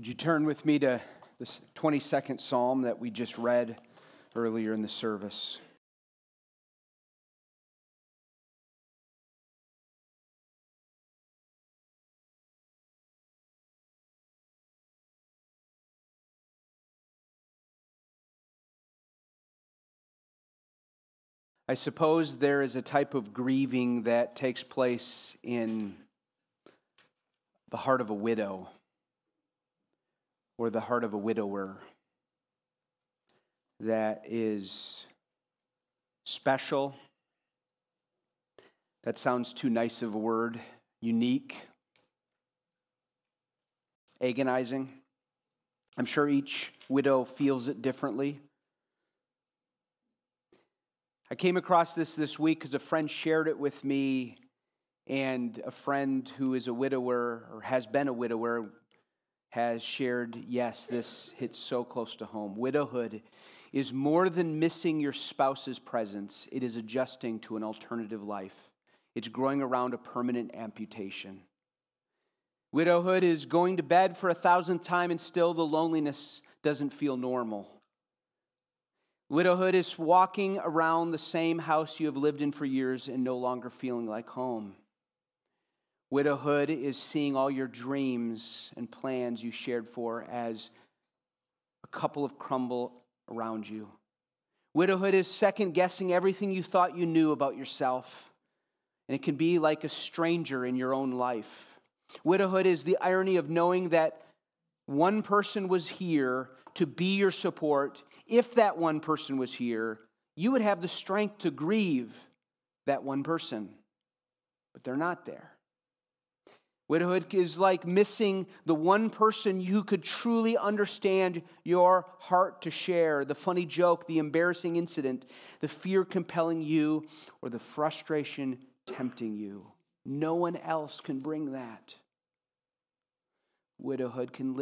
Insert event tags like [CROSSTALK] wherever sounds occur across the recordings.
Would you turn with me to the 22nd Psalm that we just read earlier in the service? I suppose there is a type of grieving that takes place in the heart of a widow or the heart of a widower that is special. That sounds too nice of a word. Unique. Agonizing. I'm sure each widow feels it differently. I came across this this week because a friend shared it with me, and a friend who is a widower or has been a widower has shared yes, this hits so close to home. Widowhood is more than missing your spouse's presence, it is adjusting to an alternative life, it's growing around a permanent amputation. Widowhood is going to bed for a thousandth time, and still the loneliness doesn't feel normal. Widowhood is walking around the same house you have lived in for years and no longer feeling like home. Widowhood is seeing all your dreams and plans you shared for as a couple of crumble around you. Widowhood is second guessing everything you thought you knew about yourself, and it can be like a stranger in your own life. Widowhood is the irony of knowing that one person was here to be your support if that one person was here, you would have the strength to grieve that one person. But they're not there. Widowhood is like missing the one person you could truly understand your heart to share, the funny joke, the embarrassing incident, the fear compelling you, or the frustration tempting you. No one else can bring that. Widowhood can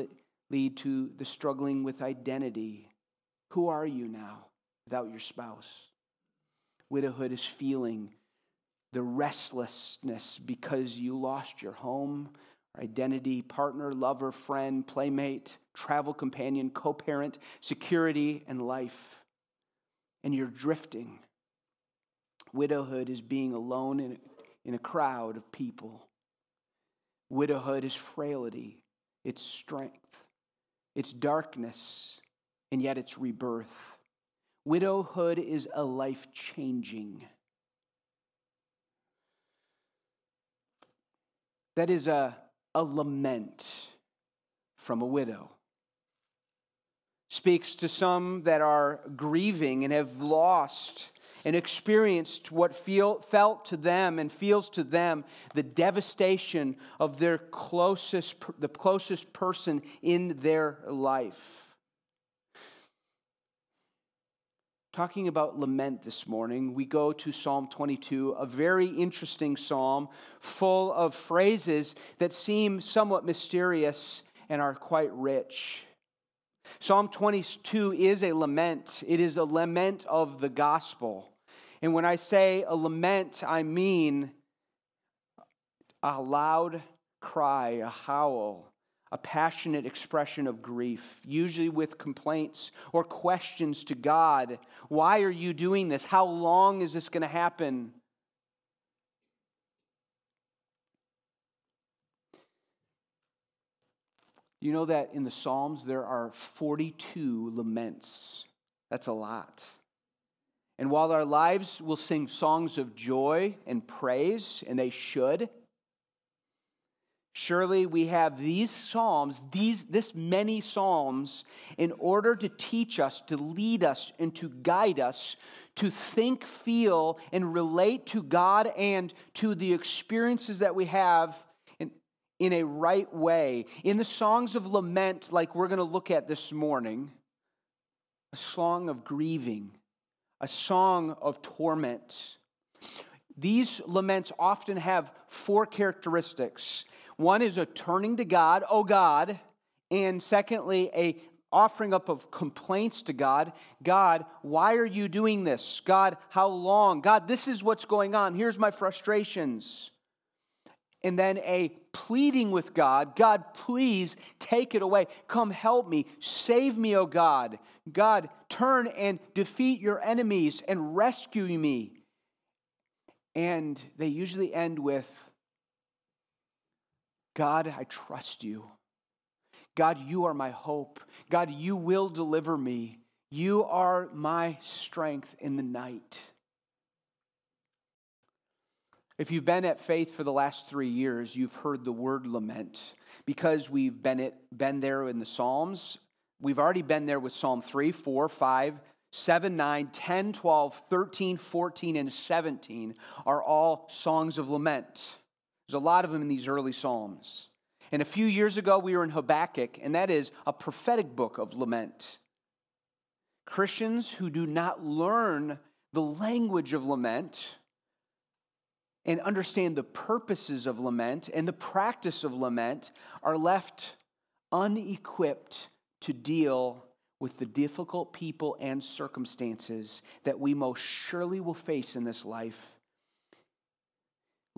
lead to the struggling with identity, who are you now without your spouse? Widowhood is feeling the restlessness because you lost your home, identity, partner, lover, friend, playmate, travel companion, co parent, security, and life. And you're drifting. Widowhood is being alone in, in a crowd of people. Widowhood is frailty, it's strength, it's darkness, and yet it's rebirth. Widowhood is a life changing. That is a, a lament from a widow. Speaks to some that are grieving and have lost and experienced what feel, felt to them and feels to them the devastation of their closest, the closest person in their life. Talking about lament this morning, we go to Psalm 22, a very interesting psalm full of phrases that seem somewhat mysterious and are quite rich. Psalm 22 is a lament, it is a lament of the gospel. And when I say a lament, I mean a loud cry, a howl, a passionate expression of grief, usually with complaints or questions to God. Why are you doing this? How long is this going to happen? You know that in the Psalms there are 42 laments. That's a lot. And while our lives will sing songs of joy and praise, and they should, Surely we have these psalms, these this many psalms in order to teach us, to lead us and to guide us to think, feel and relate to God and to the experiences that we have in, in a right way. In the songs of lament like we're going to look at this morning, a song of grieving, a song of torment. These laments often have four characteristics one is a turning to God, oh God, and secondly, a offering up of complaints to God. God, why are you doing this? God, how long? God, this is what's going on. Here's my frustrations. and then a pleading with God God, please take it away. Come help me. Save me, O God. God, turn and defeat your enemies and rescue me. And they usually end with God, I trust you. God, you are my hope. God, you will deliver me. You are my strength in the night. If you've been at faith for the last three years, you've heard the word lament because we've been, it, been there in the Psalms. We've already been there with Psalm 3, 4, 5, 7, 9, 10, 12, 13, 14, and 17 are all songs of lament. There's a lot of them in these early Psalms. And a few years ago, we were in Habakkuk, and that is a prophetic book of lament. Christians who do not learn the language of lament and understand the purposes of lament and the practice of lament are left unequipped to deal with the difficult people and circumstances that we most surely will face in this life.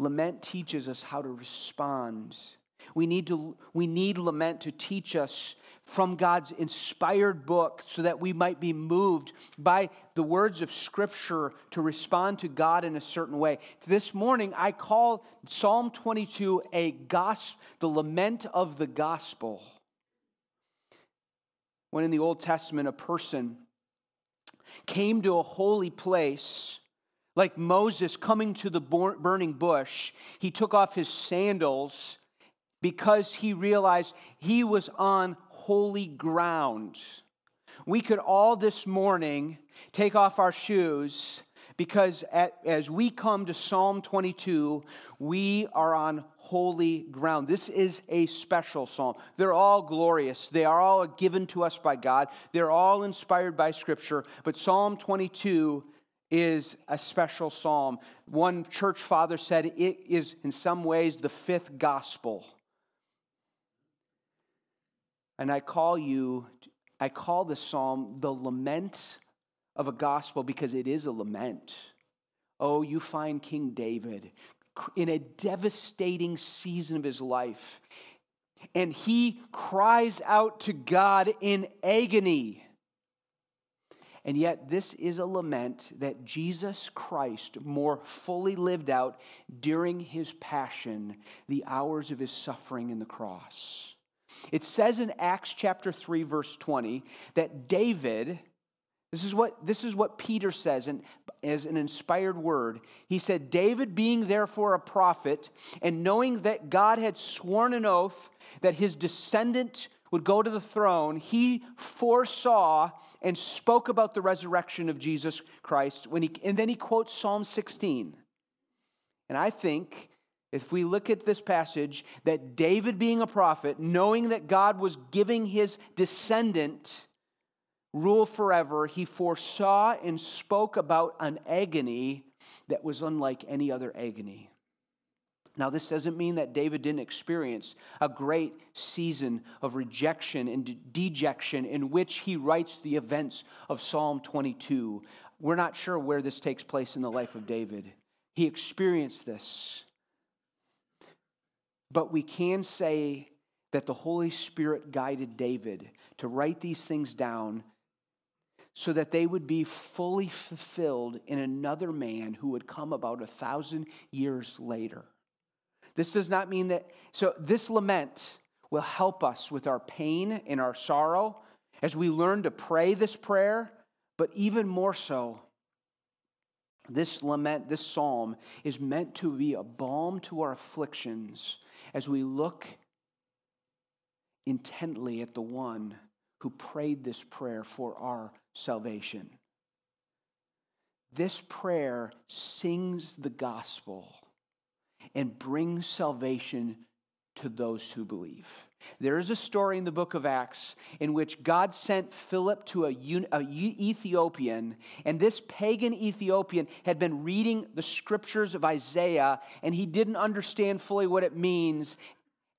Lament teaches us how to respond. We need, to, we need lament to teach us from God's inspired book so that we might be moved by the words of Scripture to respond to God in a certain way. This morning, I call Psalm 22 a gospel, the lament of the gospel. When in the Old Testament, a person came to a holy place, like Moses coming to the burning bush, he took off his sandals because he realized he was on holy ground. We could all this morning take off our shoes because at, as we come to Psalm 22, we are on holy ground. This is a special psalm. They're all glorious. They are all given to us by God. They're all inspired by Scripture. But Psalm 22 is a special psalm. One church father said it is, in some ways, the fifth gospel. And I call you, I call this psalm the lament of a gospel because it is a lament. Oh, you find King David in a devastating season of his life, and he cries out to God in agony. And yet, this is a lament that Jesus Christ more fully lived out during his passion, the hours of his suffering in the cross. It says in Acts chapter 3 verse 20 that David this is what this is what Peter says and as an inspired word. He said David being therefore a prophet and knowing that God had sworn an oath that his descendant would go to the throne, he foresaw and spoke about the resurrection of Jesus Christ when he and then he quotes Psalm 16. And I think if we look at this passage, that David, being a prophet, knowing that God was giving his descendant rule forever, he foresaw and spoke about an agony that was unlike any other agony. Now, this doesn't mean that David didn't experience a great season of rejection and dejection in which he writes the events of Psalm 22. We're not sure where this takes place in the life of David. He experienced this. But we can say that the Holy Spirit guided David to write these things down so that they would be fully fulfilled in another man who would come about a thousand years later. This does not mean that, so this lament will help us with our pain and our sorrow as we learn to pray this prayer, but even more so, this lament, this psalm, is meant to be a balm to our afflictions as we look intently at the one who prayed this prayer for our salvation. This prayer sings the gospel and brings salvation to those who believe. There is a story in the book of Acts in which God sent Philip to a, a, Ethiopian, and this pagan Ethiopian had been reading the scriptures of Isaiah, and he didn't understand fully what it means.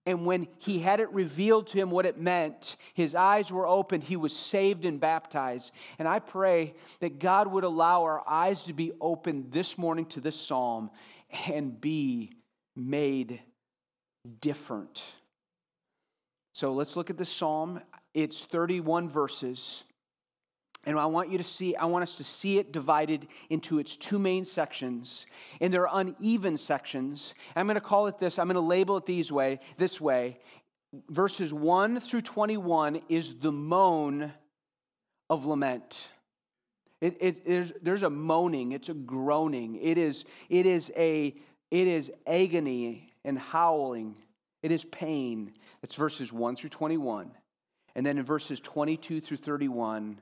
And when he had it revealed to him what it meant, his eyes were opened, he was saved and baptized. And I pray that God would allow our eyes to be opened this morning to this psalm and be made different. So let's look at the psalm. It's 31 verses. And I want you to see, I want us to see it divided into its two main sections. And they're uneven sections. I'm going to call it this, I'm going to label it these way, this way. Verses 1 through 21 is the moan of lament. It, it, there's, there's a moaning, it's a groaning. It is, it is a it is agony and howling. It is pain. That's verses 1 through 21. And then in verses 22 through 31,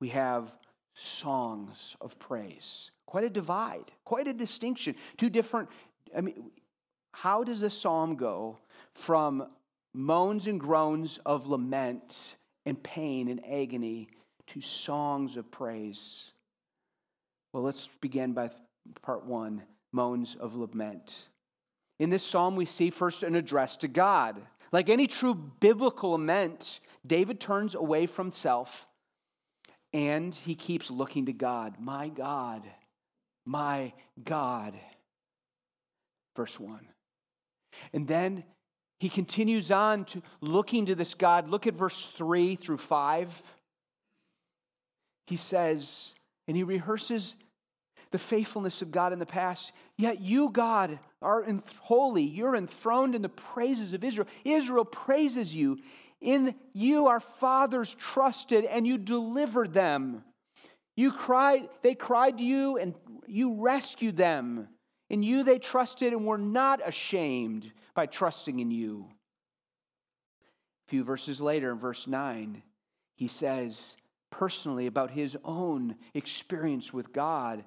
we have songs of praise. Quite a divide, quite a distinction. Two different, I mean, how does this psalm go from moans and groans of lament and pain and agony to songs of praise? Well, let's begin by part one moans of lament. In this psalm, we see first an address to God. Like any true biblical lament, David turns away from self and he keeps looking to God. My God, my God. Verse 1. And then he continues on to looking to this God. Look at verse 3 through 5. He says, and he rehearses the faithfulness of God in the past. Yet you, God, are holy. You're enthroned in the praises of Israel. Israel praises you. In you, our fathers trusted, and you delivered them. You cried, they cried to you, and you rescued them. In you they trusted and were not ashamed by trusting in you. A few verses later, in verse 9, he says personally about his own experience with God.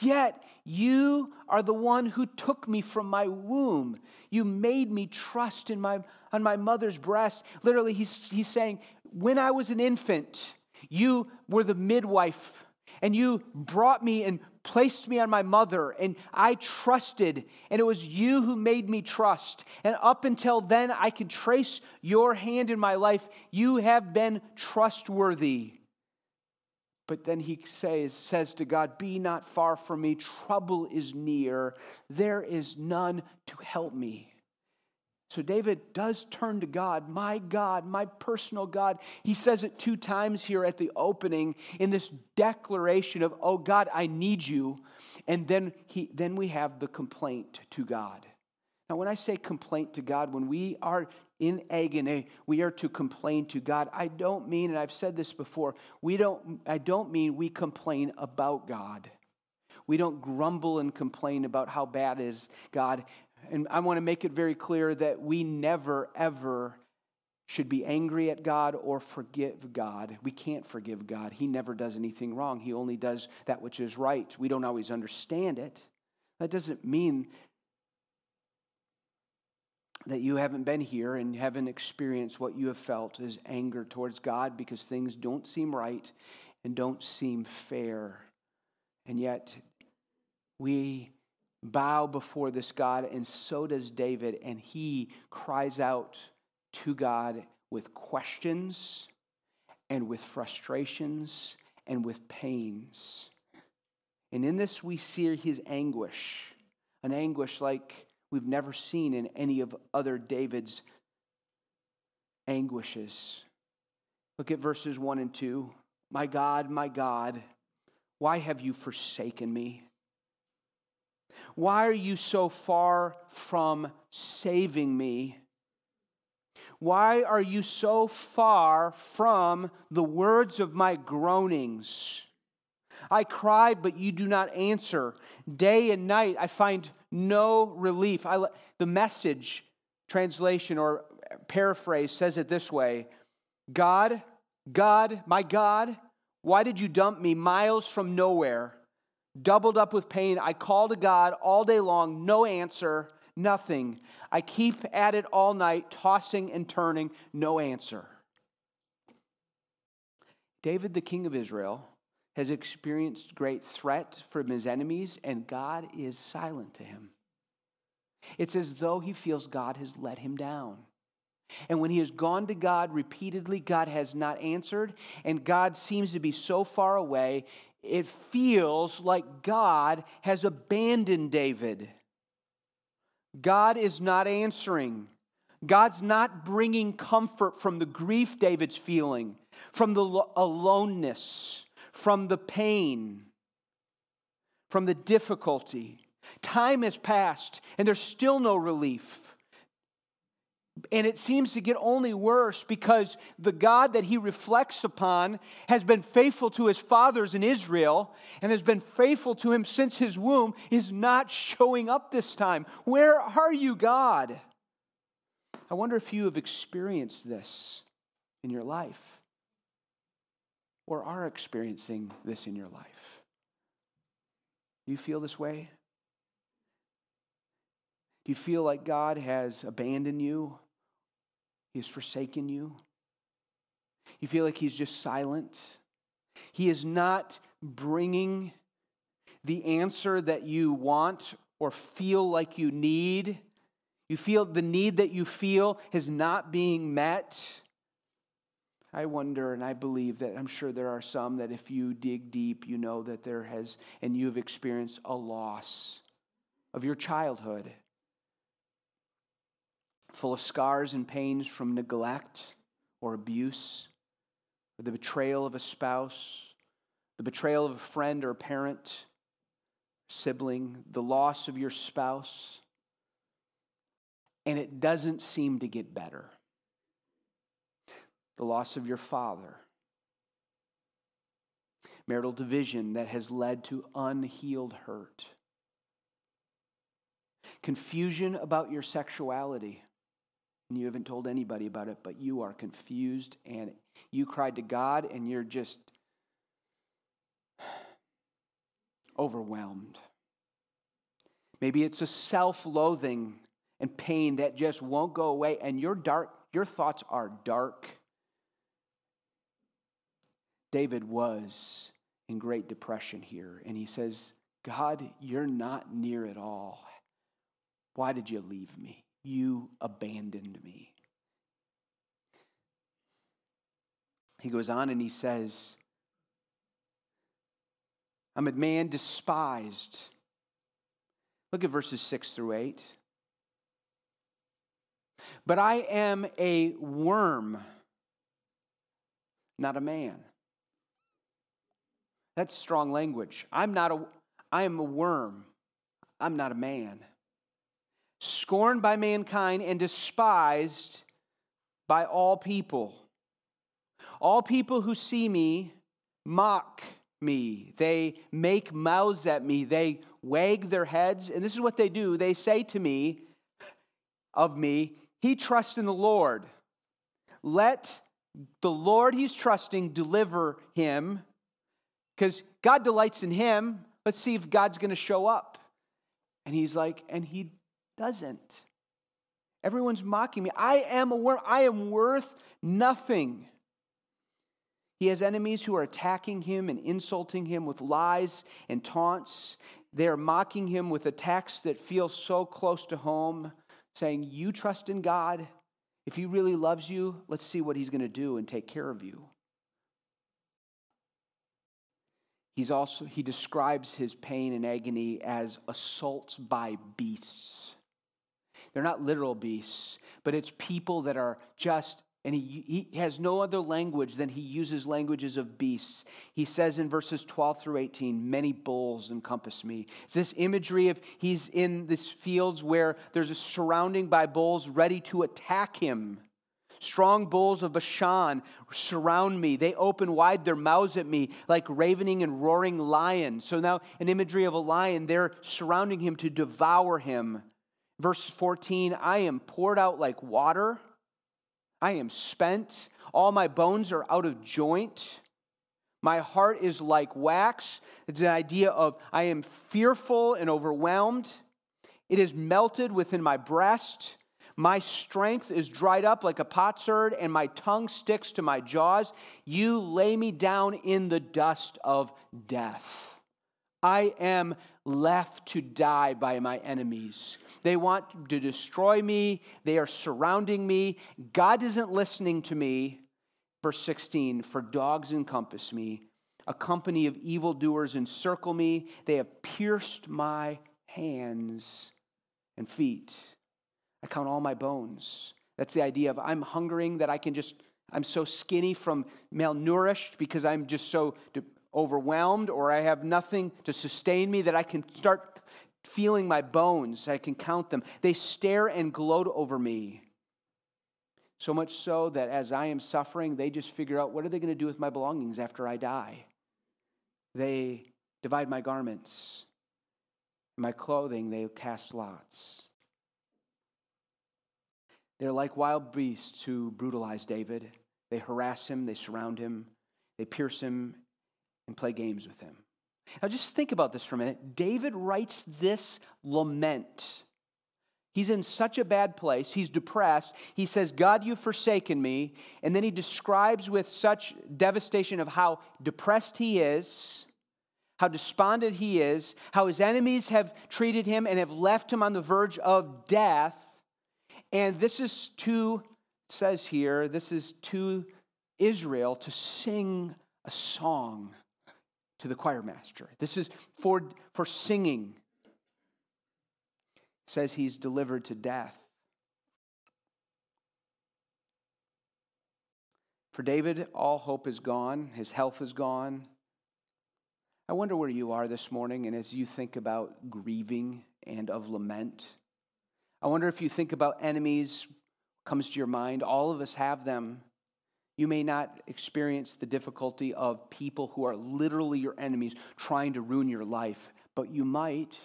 Yet you are the one who took me from my womb. You made me trust in my, on my mother's breast. Literally, he's, he's saying, When I was an infant, you were the midwife, and you brought me and placed me on my mother, and I trusted, and it was you who made me trust. And up until then, I can trace your hand in my life. You have been trustworthy. But then he says, says to God, Be not far from me, trouble is near, there is none to help me. So David does turn to God, my God, my personal God. He says it two times here at the opening in this declaration of, Oh God, I need you. And then, he, then we have the complaint to God. Now, when I say complaint to God, when we are in agony, we are to complain to God. I don't mean, and I've said this before, we don't, I don't mean we complain about God. We don't grumble and complain about how bad is God. And I want to make it very clear that we never, ever should be angry at God or forgive God. We can't forgive God. He never does anything wrong, He only does that which is right. We don't always understand it. That doesn't mean that you haven't been here and haven't experienced what you have felt is anger towards God because things don't seem right and don't seem fair. And yet, we bow before this God, and so does David, and he cries out to God with questions and with frustrations and with pains. And in this, we see his anguish, an anguish like we've never seen in any of other David's anguishes. Look at verses 1 and 2. My God, my God, why have you forsaken me? Why are you so far from saving me? Why are you so far from the words of my groanings? I cry, but you do not answer. Day and night I find no relief. I, the message translation or paraphrase says it this way God, God, my God, why did you dump me miles from nowhere? Doubled up with pain, I call to God all day long, no answer, nothing. I keep at it all night, tossing and turning, no answer. David, the king of Israel, has experienced great threat from his enemies, and God is silent to him. It's as though he feels God has let him down. And when he has gone to God repeatedly, God has not answered, and God seems to be so far away, it feels like God has abandoned David. God is not answering. God's not bringing comfort from the grief David's feeling, from the aloneness, from the pain, from the difficulty. Time has passed and there's still no relief. And it seems to get only worse because the God that he reflects upon has been faithful to his fathers in Israel and has been faithful to him since his womb, is not showing up this time. Where are you, God? I wonder if you have experienced this in your life or are experiencing this in your life. Do you feel this way? Do you feel like God has abandoned you? He has forsaken you? You feel like He's just silent? He is not bringing the answer that you want or feel like you need. You feel the need that you feel is not being met. I wonder and I believe that I'm sure there are some that if you dig deep, you know that there has, and you have experienced a loss of your childhood, full of scars and pains from neglect or abuse, or the betrayal of a spouse, the betrayal of a friend or a parent, sibling, the loss of your spouse, and it doesn't seem to get better the loss of your father, marital division that has led to unhealed hurt, confusion about your sexuality. And you haven't told anybody about it, but you are confused and you cried to God and you're just [SIGHS] overwhelmed. Maybe it's a self loathing and pain that just won't go away, and your dark, your thoughts are dark David was in great depression here, and he says, God, you're not near at all. Why did you leave me? You abandoned me. He goes on and he says, I'm a man despised. Look at verses 6 through 8. But I am a worm, not a man. That's strong language. I'm not a I am a worm. I'm not a man. Scorned by mankind and despised by all people. All people who see me mock me. They make mouths at me. They wag their heads. And this is what they do. They say to me, of me, he trusts in the Lord. Let the Lord he's trusting deliver him because God delights in him. Let's see if God's going to show up. And he's like, and he doesn't. Everyone's mocking me. I am a worm. I am worth nothing. He has enemies who are attacking him and insulting him with lies and taunts. They are mocking him with attacks that feel so close to home, saying, You trust in God. If he really loves you, let's see what he's going to do and take care of you. He's also, he describes his pain and agony as assaults by beasts. They're not literal beasts, but it's people that are just, and he, he has no other language than he uses languages of beasts. He says in verses 12 through 18, many bulls encompass me. It's this imagery of he's in these fields where there's a surrounding by bulls ready to attack him. Strong bulls of Bashan surround me. They open wide their mouths at me like ravening and roaring lions. So now, an imagery of a lion, they're surrounding him to devour him. Verse 14 I am poured out like water, I am spent. All my bones are out of joint. My heart is like wax. It's an idea of I am fearful and overwhelmed. It is melted within my breast. My strength is dried up like a potsherd, and my tongue sticks to my jaws. You lay me down in the dust of death. I am left to die by my enemies. They want to destroy me, they are surrounding me. God isn't listening to me. Verse 16 For dogs encompass me, a company of evildoers encircle me, they have pierced my hands and feet. I count all my bones. That's the idea of I'm hungering that I can just, I'm so skinny from malnourished because I'm just so overwhelmed or I have nothing to sustain me that I can start feeling my bones. I can count them. They stare and gloat over me. So much so that as I am suffering, they just figure out what are they going to do with my belongings after I die. They divide my garments, my clothing, they cast lots. They're like wild beasts who brutalize David. They harass him, they surround him, they pierce him, and play games with him. Now, just think about this for a minute. David writes this lament. He's in such a bad place. He's depressed. He says, God, you've forsaken me. And then he describes with such devastation of how depressed he is, how despondent he is, how his enemies have treated him and have left him on the verge of death. And this is to, says here, this is to Israel to sing a song to the choir master. This is for, for singing. Says he's delivered to death. For David, all hope is gone, his health is gone. I wonder where you are this morning, and as you think about grieving and of lament, I wonder if you think about enemies, comes to your mind. All of us have them. You may not experience the difficulty of people who are literally your enemies trying to ruin your life, but you might.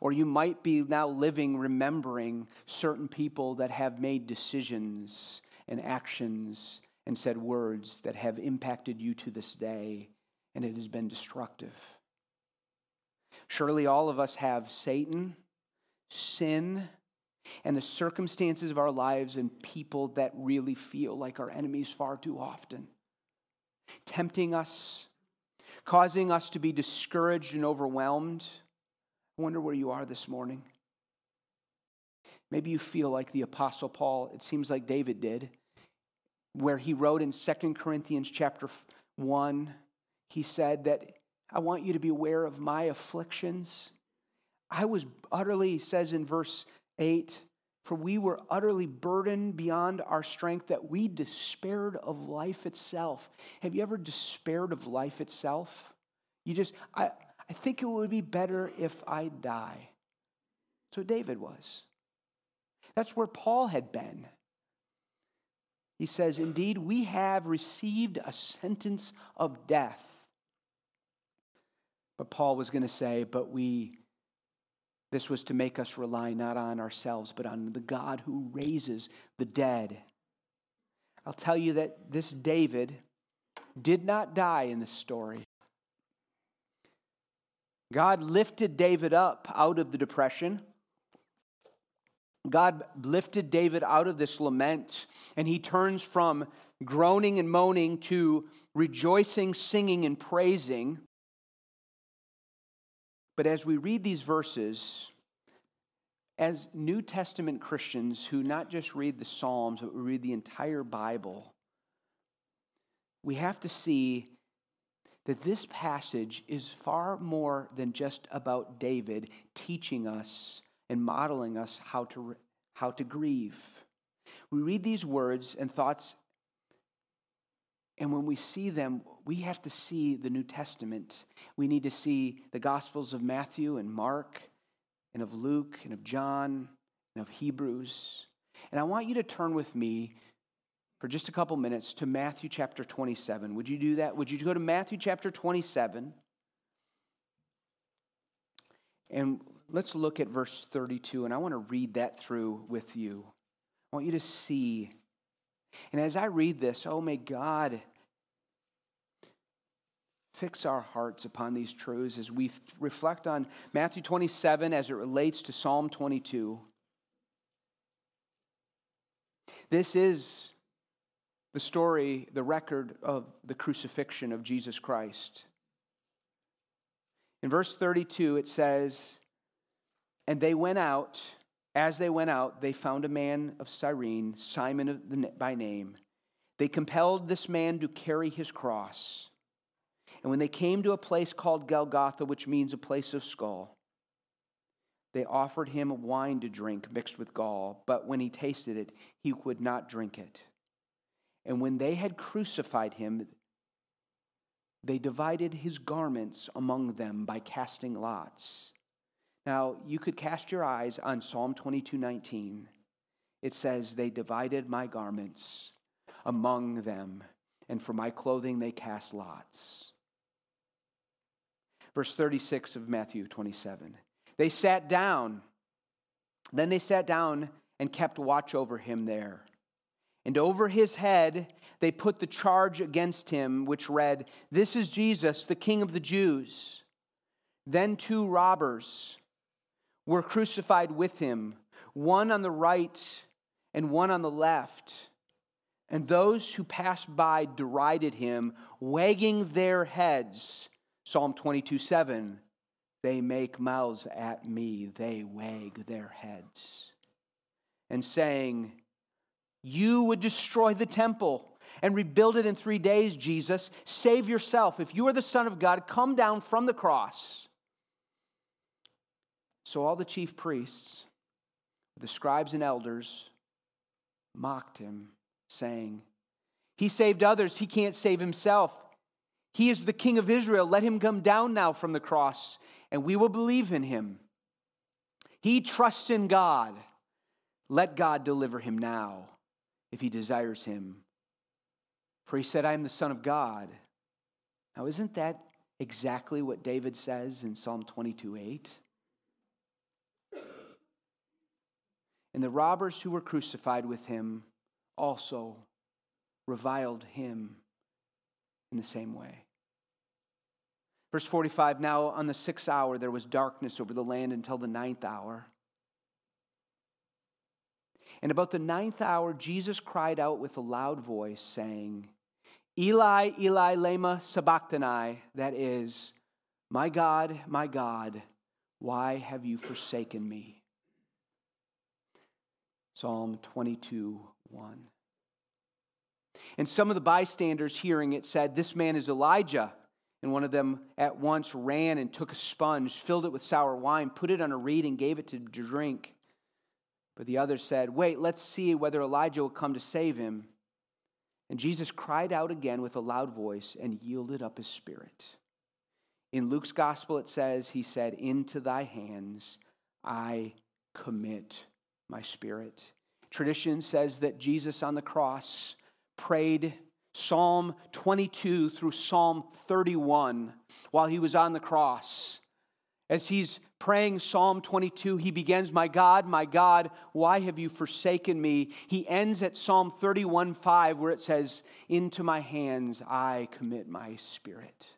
Or you might be now living remembering certain people that have made decisions and actions and said words that have impacted you to this day, and it has been destructive. Surely all of us have Satan, sin, and the circumstances of our lives and people that really feel like our enemies far too often, tempting us, causing us to be discouraged and overwhelmed. I wonder where you are this morning. Maybe you feel like the apostle Paul, it seems like David did, where he wrote in Second Corinthians chapter 1, he said that I want you to be aware of my afflictions. I was utterly, says in verse 8 For we were utterly burdened beyond our strength that we despaired of life itself. Have you ever despaired of life itself? You just, I, I think it would be better if I die. So David was. That's where Paul had been. He says, Indeed, we have received a sentence of death. But Paul was going to say, But we this was to make us rely not on ourselves, but on the God who raises the dead. I'll tell you that this David did not die in this story. God lifted David up out of the depression. God lifted David out of this lament, and he turns from groaning and moaning to rejoicing, singing, and praising. But as we read these verses, as New Testament Christians who not just read the Psalms, but we read the entire Bible, we have to see that this passage is far more than just about David teaching us and modeling us how to, how to grieve. We read these words and thoughts and when we see them, we have to see the New Testament. We need to see the Gospels of Matthew and Mark and of Luke and of John and of Hebrews. And I want you to turn with me for just a couple minutes to Matthew chapter 27. Would you do that? Would you go to Matthew chapter 27? And let's look at verse 32, and I want to read that through with you. I want you to see. And as I read this, oh, may God fix our hearts upon these truths as we reflect on Matthew 27 as it relates to Psalm 22. This is the story, the record of the crucifixion of Jesus Christ. In verse 32, it says, And they went out. As they went out, they found a man of Cyrene, Simon by name. They compelled this man to carry his cross. And when they came to a place called Golgotha, which means a place of skull, they offered him wine to drink mixed with gall, but when he tasted it, he would not drink it. And when they had crucified him, they divided his garments among them by casting lots. Now, you could cast your eyes on Psalm 22 19. It says, They divided my garments among them, and for my clothing they cast lots. Verse 36 of Matthew 27. They sat down. Then they sat down and kept watch over him there. And over his head they put the charge against him, which read, This is Jesus, the King of the Jews. Then two robbers were crucified with him, one on the right and one on the left. And those who passed by derided him, wagging their heads. Psalm 22 7. They make mouths at me, they wag their heads. And saying, You would destroy the temple and rebuild it in three days, Jesus. Save yourself. If you are the Son of God, come down from the cross. So all the chief priests, the scribes and elders, mocked him, saying, He saved others, he can't save himself. He is the King of Israel. Let him come down now from the cross, and we will believe in him. He trusts in God. Let God deliver him now if he desires him. For he said, I am the Son of God. Now, isn't that exactly what David says in Psalm 22 8? And the robbers who were crucified with him also reviled him in the same way. Verse 45 Now on the sixth hour there was darkness over the land until the ninth hour. And about the ninth hour, Jesus cried out with a loud voice, saying, Eli, Eli, lema sabachthani, that is, My God, my God, why have you forsaken me? Psalm 22 1. And some of the bystanders hearing it said, This man is Elijah. And one of them at once ran and took a sponge, filled it with sour wine, put it on a reed, and gave it to drink. But the other said, Wait, let's see whether Elijah will come to save him. And Jesus cried out again with a loud voice and yielded up his spirit. In Luke's gospel, it says, He said, Into thy hands I commit my spirit. Tradition says that Jesus on the cross prayed Psalm 22 through Psalm 31 while he was on the cross. As he's praying Psalm 22, he begins, My God, my God, why have you forsaken me? He ends at Psalm 31 5, where it says, Into my hands I commit my spirit.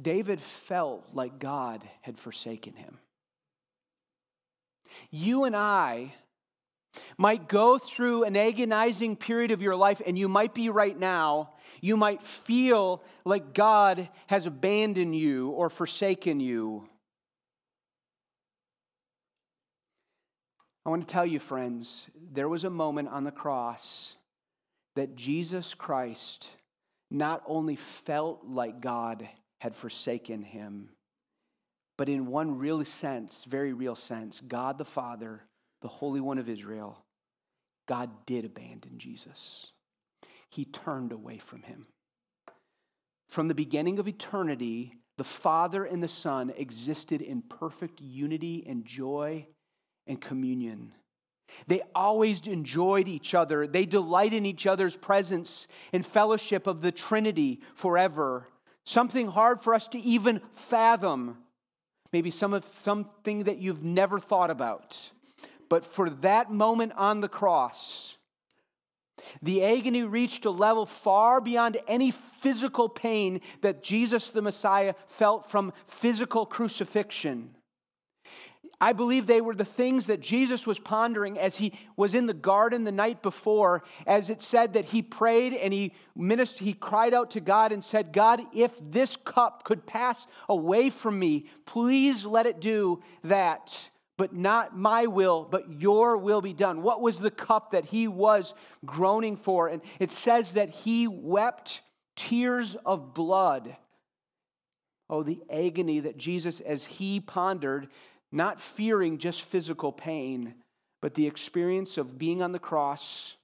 David felt like God had forsaken him. You and I might go through an agonizing period of your life, and you might be right now. You might feel like God has abandoned you or forsaken you. I want to tell you, friends, there was a moment on the cross that Jesus Christ not only felt like God had forsaken him, but in one real sense, very real sense, God the Father the Holy One of Israel, God did abandon Jesus. He turned away from him. From the beginning of eternity, the Father and the Son existed in perfect unity and joy and communion. They always enjoyed each other. They delight in each other's presence and fellowship of the Trinity forever. Something hard for us to even fathom. Maybe some of something that you've never thought about. But for that moment on the cross, the agony reached a level far beyond any physical pain that Jesus the Messiah felt from physical crucifixion. I believe they were the things that Jesus was pondering as he was in the garden the night before, as it said that he prayed and he ministered, he cried out to God and said, God, if this cup could pass away from me, please let it do that but not my will, but your will be done. What was the cup that he was groaning for? And it says that he wept tears of blood. Oh, the agony that Jesus, as he pondered, not fearing just physical pain, but the experience of being on the cross.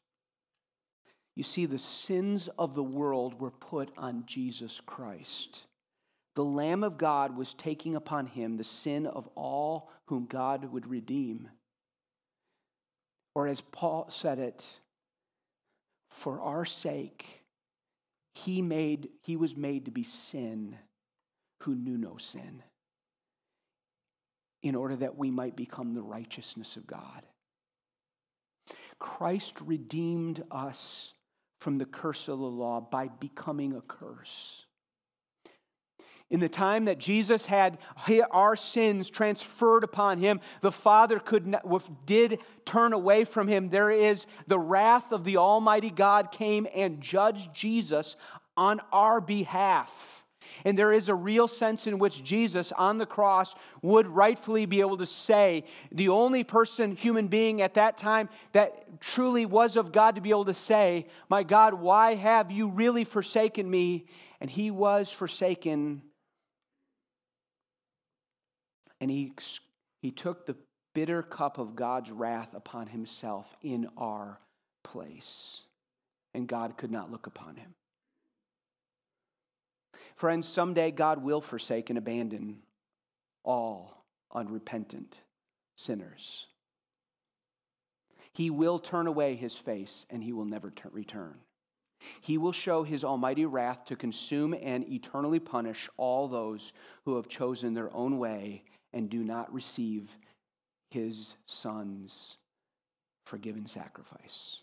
You see, the sins of the world were put on Jesus Christ. The Lamb of God was taking upon him the sin of all whom God would redeem. Or as Paul said it, for our sake, he, made, he was made to be sin who knew no sin, in order that we might become the righteousness of God. Christ redeemed us from the curse of the law by becoming a curse. In the time that Jesus had our sins transferred upon him, the Father could did turn away from him. There is the wrath of the Almighty God came and judged Jesus on our behalf. And there is a real sense in which Jesus on the cross would rightfully be able to say, the only person, human being at that time that truly was of God to be able to say, My God, why have you really forsaken me? And he was forsaken. And he, he took the bitter cup of God's wrath upon himself in our place. And God could not look upon him. Friends, someday God will forsake and abandon all unrepentant sinners. He will turn away his face and he will never return. He will show his almighty wrath to consume and eternally punish all those who have chosen their own way and do not receive his son's forgiven sacrifice.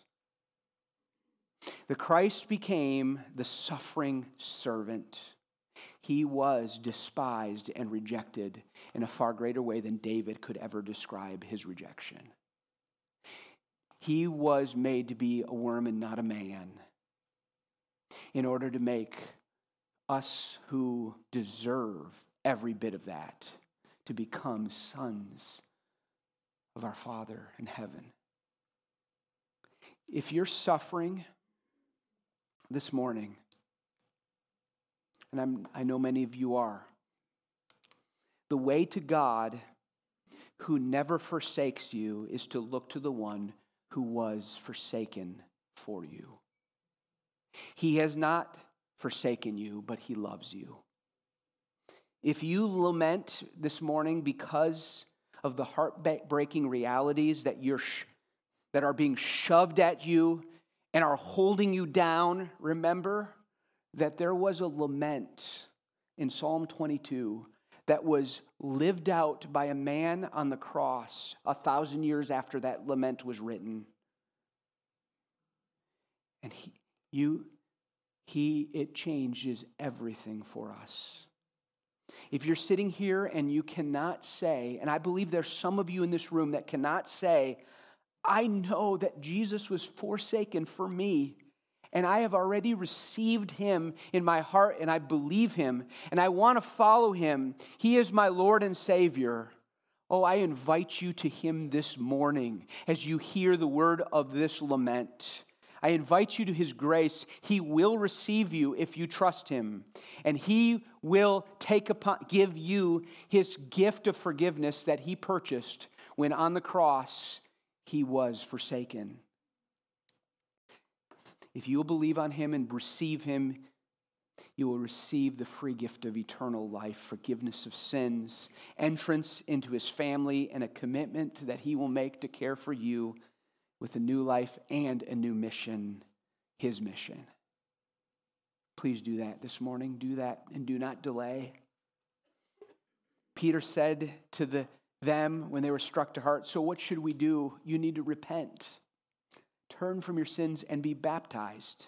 The Christ became the suffering servant he was despised and rejected in a far greater way than David could ever describe his rejection. He was made to be a worm and not a man in order to make us who deserve every bit of that to become sons of our Father in heaven. If you're suffering this morning, and I'm, I know many of you are. The way to God, who never forsakes you, is to look to the one who was forsaken for you. He has not forsaken you, but he loves you. If you lament this morning because of the heartbreaking realities that, you're sh- that are being shoved at you and are holding you down, remember that there was a lament in Psalm 22 that was lived out by a man on the cross a thousand years after that lament was written. And he, you, he, it changes everything for us. If you're sitting here and you cannot say, and I believe there's some of you in this room that cannot say, I know that Jesus was forsaken for me and I have already received him in my heart and I believe him and I want to follow him. He is my Lord and Savior. Oh, I invite you to him this morning as you hear the word of this lament. I invite you to his grace. He will receive you if you trust him. And he will take upon give you his gift of forgiveness that he purchased when on the cross he was forsaken. If you will believe on him and receive him, you will receive the free gift of eternal life, forgiveness of sins, entrance into his family, and a commitment that he will make to care for you with a new life and a new mission, his mission. Please do that this morning. Do that and do not delay. Peter said to the, them when they were struck to heart, So what should we do? You need to repent. Turn from your sins and be baptized.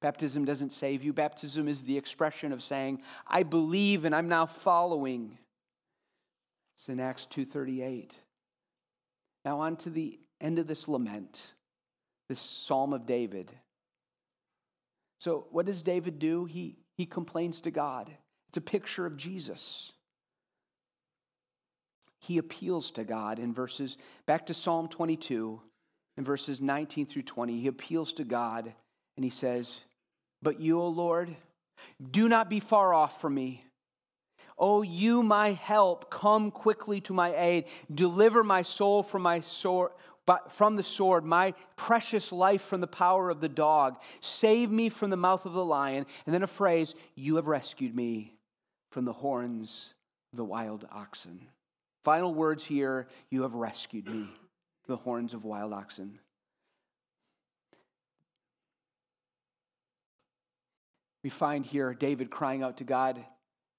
Baptism doesn't save you. Baptism is the expression of saying, I believe and I'm now following. It's in Acts 2:38. Now on to the end of this lament, this Psalm of David. So what does David do? He, he complains to God. It's a picture of Jesus. He appeals to God in verses, back to Psalm 22, in verses 19 through 20, he appeals to God and he says, But you, O Lord, do not be far off from me. O you, my help, come quickly to my aid. Deliver my soul from my sword. From the sword, my precious life from the power of the dog. Save me from the mouth of the lion. And then a phrase, You have rescued me from the horns of the wild oxen. Final words here, You have rescued me, from the horns of wild oxen. We find here David crying out to God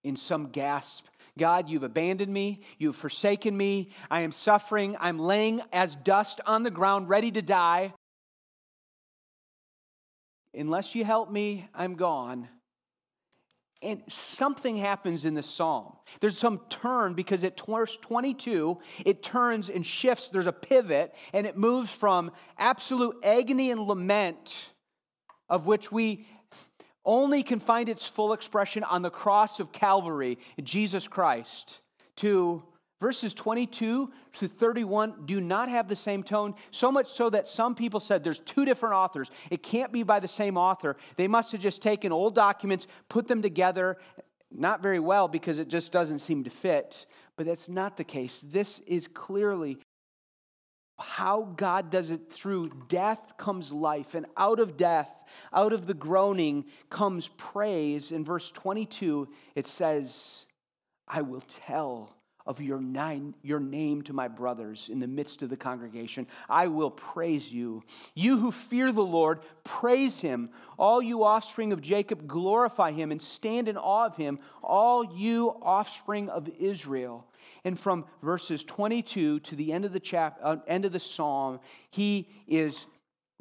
in some gasp God, you've abandoned me. You've forsaken me. I am suffering. I'm laying as dust on the ground, ready to die. Unless you help me, I'm gone. And something happens in the psalm. There's some turn because at verse 22, it turns and shifts. There's a pivot, and it moves from absolute agony and lament, of which we only can find its full expression on the cross of Calvary, Jesus Christ, to verses 22 to 31 do not have the same tone, so much so that some people said there's two different authors. It can't be by the same author. They must have just taken old documents, put them together, not very well because it just doesn't seem to fit. But that's not the case. This is clearly how God does it through death comes life, and out of death, out of the groaning, comes praise. In verse 22, it says, I will tell of your, nine, your name to my brothers in the midst of the congregation. I will praise you. You who fear the Lord, praise him. All you offspring of Jacob, glorify him and stand in awe of him. All you offspring of Israel. And from verses 22 to the end of the chap, uh, end of the psalm, he is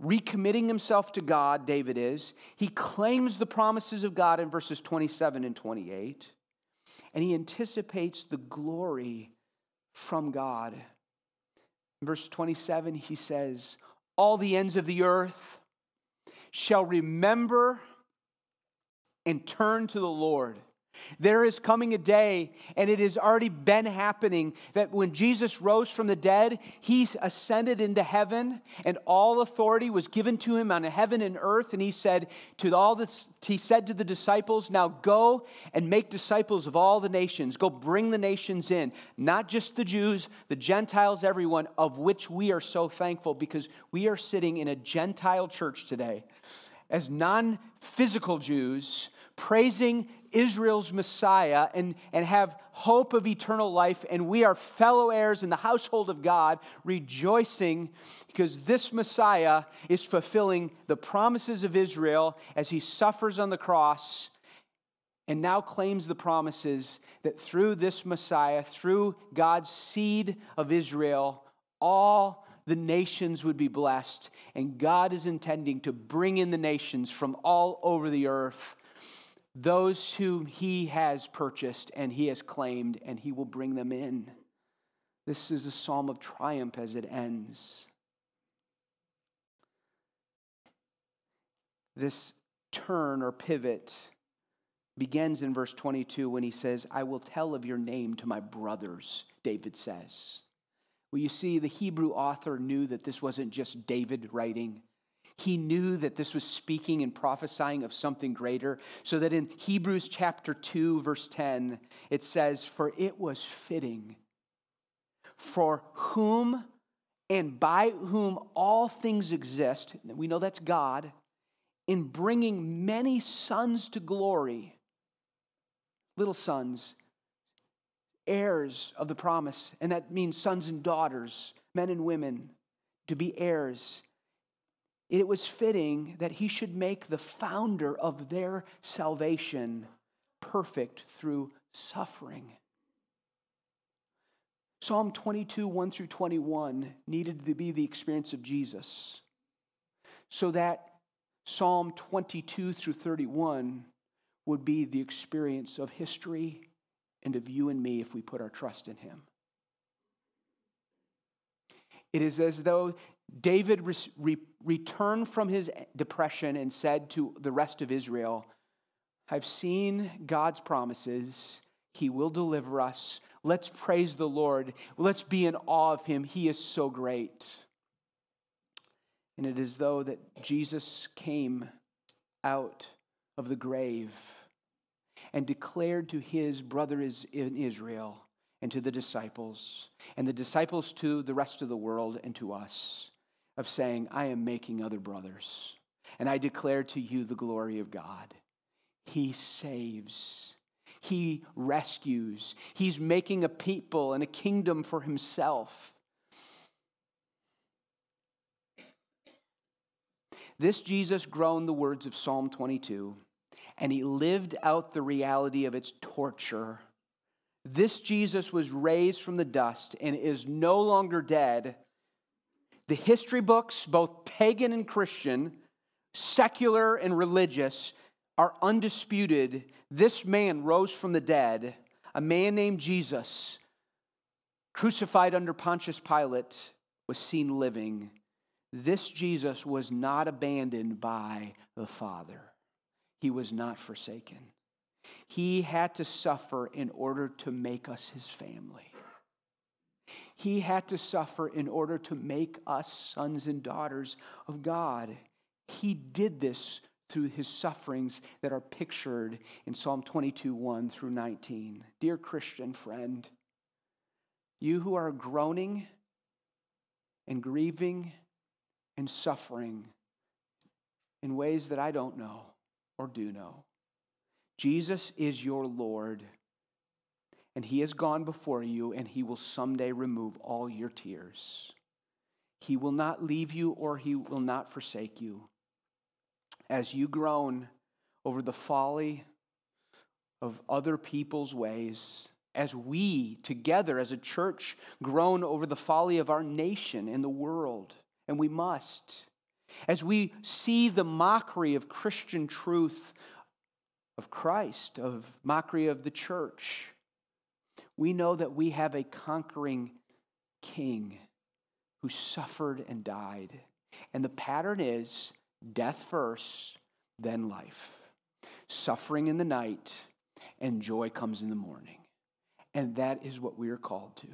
recommitting himself to God, David is. He claims the promises of God in verses 27 and 28, and he anticipates the glory from God. In verse 27, he says, All the ends of the earth shall remember and turn to the Lord there is coming a day, and it has already been happening, that when Jesus rose from the dead, he ascended into heaven, and all authority was given to him on heaven and earth. And he said to all this, he said to the disciples, Now go and make disciples of all the nations. Go bring the nations in, not just the Jews, the Gentiles, everyone, of which we are so thankful because we are sitting in a Gentile church today as non physical Jews praising Israel's Messiah and, and have hope of eternal life, and we are fellow heirs in the household of God, rejoicing because this Messiah is fulfilling the promises of Israel as he suffers on the cross and now claims the promises that through this Messiah, through God's seed of Israel, all the nations would be blessed. And God is intending to bring in the nations from all over the earth those whom he has purchased and he has claimed, and he will bring them in. This is a psalm of triumph as it ends. This turn or pivot begins in verse 22 when he says, I will tell of your name to my brothers, David says. Well, you see, the Hebrew author knew that this wasn't just David writing. He knew that this was speaking and prophesying of something greater. So that in Hebrews chapter 2, verse 10, it says, For it was fitting for whom and by whom all things exist, we know that's God, in bringing many sons to glory, little sons, heirs of the promise, and that means sons and daughters, men and women, to be heirs it was fitting that he should make the founder of their salvation perfect through suffering. Psalm 22, 1 through 21 needed to be the experience of Jesus, so that Psalm 22 through 31 would be the experience of history and of you and me if we put our trust in him. It is as though David re- re- returned from his depression and said to the rest of Israel, I've seen God's promises. He will deliver us. Let's praise the Lord. Let's be in awe of him. He is so great. And it is though that Jesus came out of the grave and declared to his brothers in Israel and to the disciples, and the disciples to the rest of the world and to us, of saying, I am making other brothers, and I declare to you the glory of God. He saves. He rescues. He's making a people and a kingdom for himself. This Jesus groaned the words of Psalm 22, and he lived out the reality of its torture. This Jesus was raised from the dust and is no longer dead. The history books, both pagan and Christian, secular and religious, are undisputed. This man rose from the dead, a man named Jesus, crucified under Pontius Pilate, was seen living. This Jesus was not abandoned by the Father, he was not forsaken. He had to suffer in order to make us his family. He had to suffer in order to make us sons and daughters of God. He did this through his sufferings that are pictured in Psalm 22 1 through 19. Dear Christian friend, you who are groaning and grieving and suffering in ways that I don't know or do know. Jesus is your Lord, and He has gone before you, and He will someday remove all your tears. He will not leave you or He will not forsake you. As you groan over the folly of other people's ways, as we together as a church groan over the folly of our nation and the world, and we must. As we see the mockery of Christian truth, of Christ, of mockery of the church, we know that we have a conquering king who suffered and died. And the pattern is death first, then life. Suffering in the night, and joy comes in the morning. And that is what we are called to.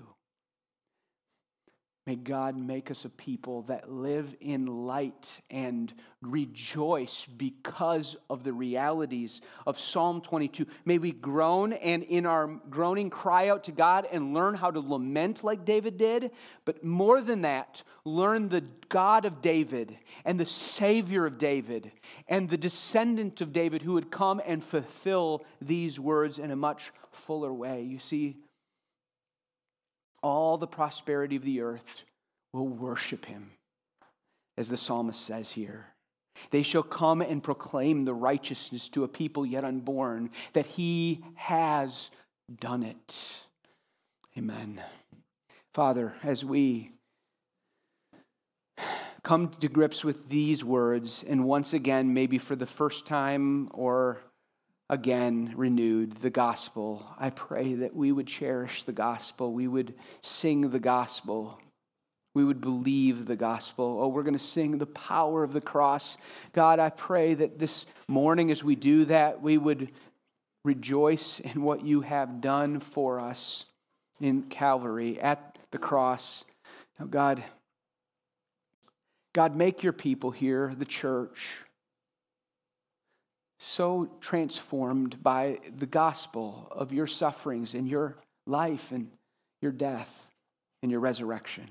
May God make us a people that live in light and rejoice because of the realities of Psalm 22. May we groan and in our groaning cry out to God and learn how to lament like David did. But more than that, learn the God of David and the Savior of David and the descendant of David who would come and fulfill these words in a much fuller way. You see, all the prosperity of the earth will worship him, as the psalmist says here. They shall come and proclaim the righteousness to a people yet unborn, that he has done it. Amen. Father, as we come to grips with these words, and once again, maybe for the first time or again renewed the gospel. I pray that we would cherish the gospel, we would sing the gospel, we would believe the gospel. Oh, we're going to sing the power of the cross. God, I pray that this morning as we do that, we would rejoice in what you have done for us in Calvary at the cross. Now, God, God, make your people here, the church, so transformed by the gospel of your sufferings and your life and your death and your resurrection.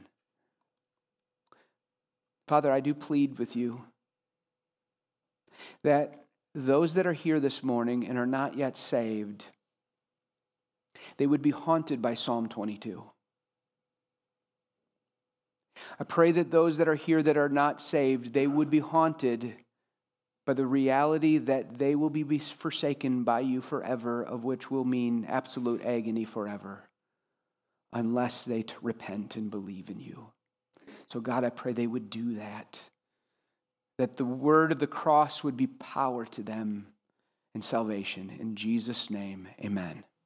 Father, I do plead with you that those that are here this morning and are not yet saved, they would be haunted by Psalm 22. I pray that those that are here that are not saved, they would be haunted by the reality that they will be forsaken by you forever, of which will mean absolute agony forever, unless they repent and believe in you. So, God, I pray they would do that, that the word of the cross would be power to them and salvation. In Jesus' name, amen.